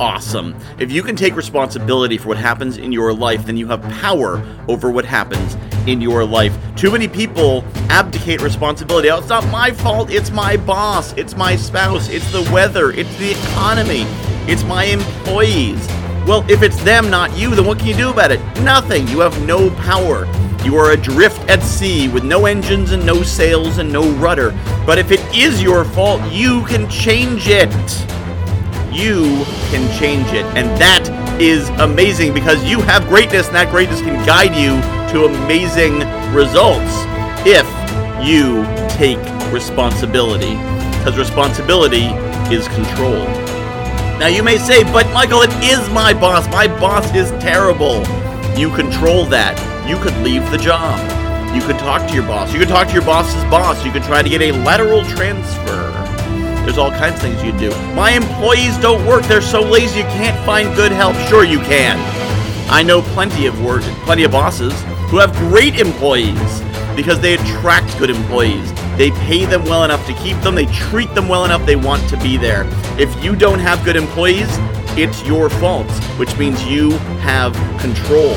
awesome. If you can take responsibility for what happens in your life, then you have power over what happens in your life. Too many people abdicate responsibility. Oh, it's not my fault, it's my boss, it's my spouse, it's the weather, it's the economy, it's my employees. Well, if it's them, not you, then what can you do about it? Nothing. You have no power. You are adrift at sea with no engines and no sails and no rudder. But if it is your fault, you can change it. You can change it. And that is amazing because you have greatness, and that greatness can guide you to amazing results if you take responsibility. Because responsibility is control. Now you may say, but Michael, it is my boss. My boss is terrible. You control that you could leave the job. You could talk to your boss. You could talk to your boss's boss. You could try to get a lateral transfer. There's all kinds of things you can do. My employees don't work. They're so lazy you can't find good help. Sure you can. I know plenty of work, plenty of bosses who have great employees because they attract good employees. They pay them well enough to keep them. They treat them well enough they want to be there. If you don't have good employees, it's your fault, which means you have control.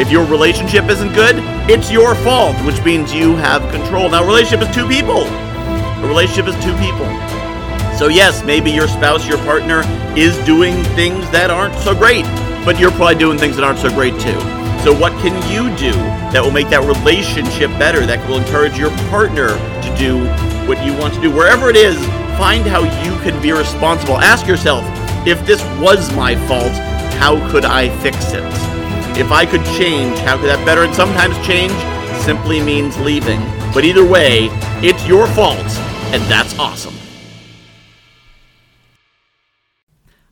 If your relationship isn't good, it's your fault, which means you have control. Now, relationship is two people. A relationship is two people. So, yes, maybe your spouse, your partner, is doing things that aren't so great, but you're probably doing things that aren't so great too. So, what can you do that will make that relationship better, that will encourage your partner to do what you want to do? Wherever it is, find how you can be responsible. Ask yourself if this was my fault, how could I fix it? If I could change, how could that better? And sometimes change simply means leaving. But either way, it's your fault, and that's awesome.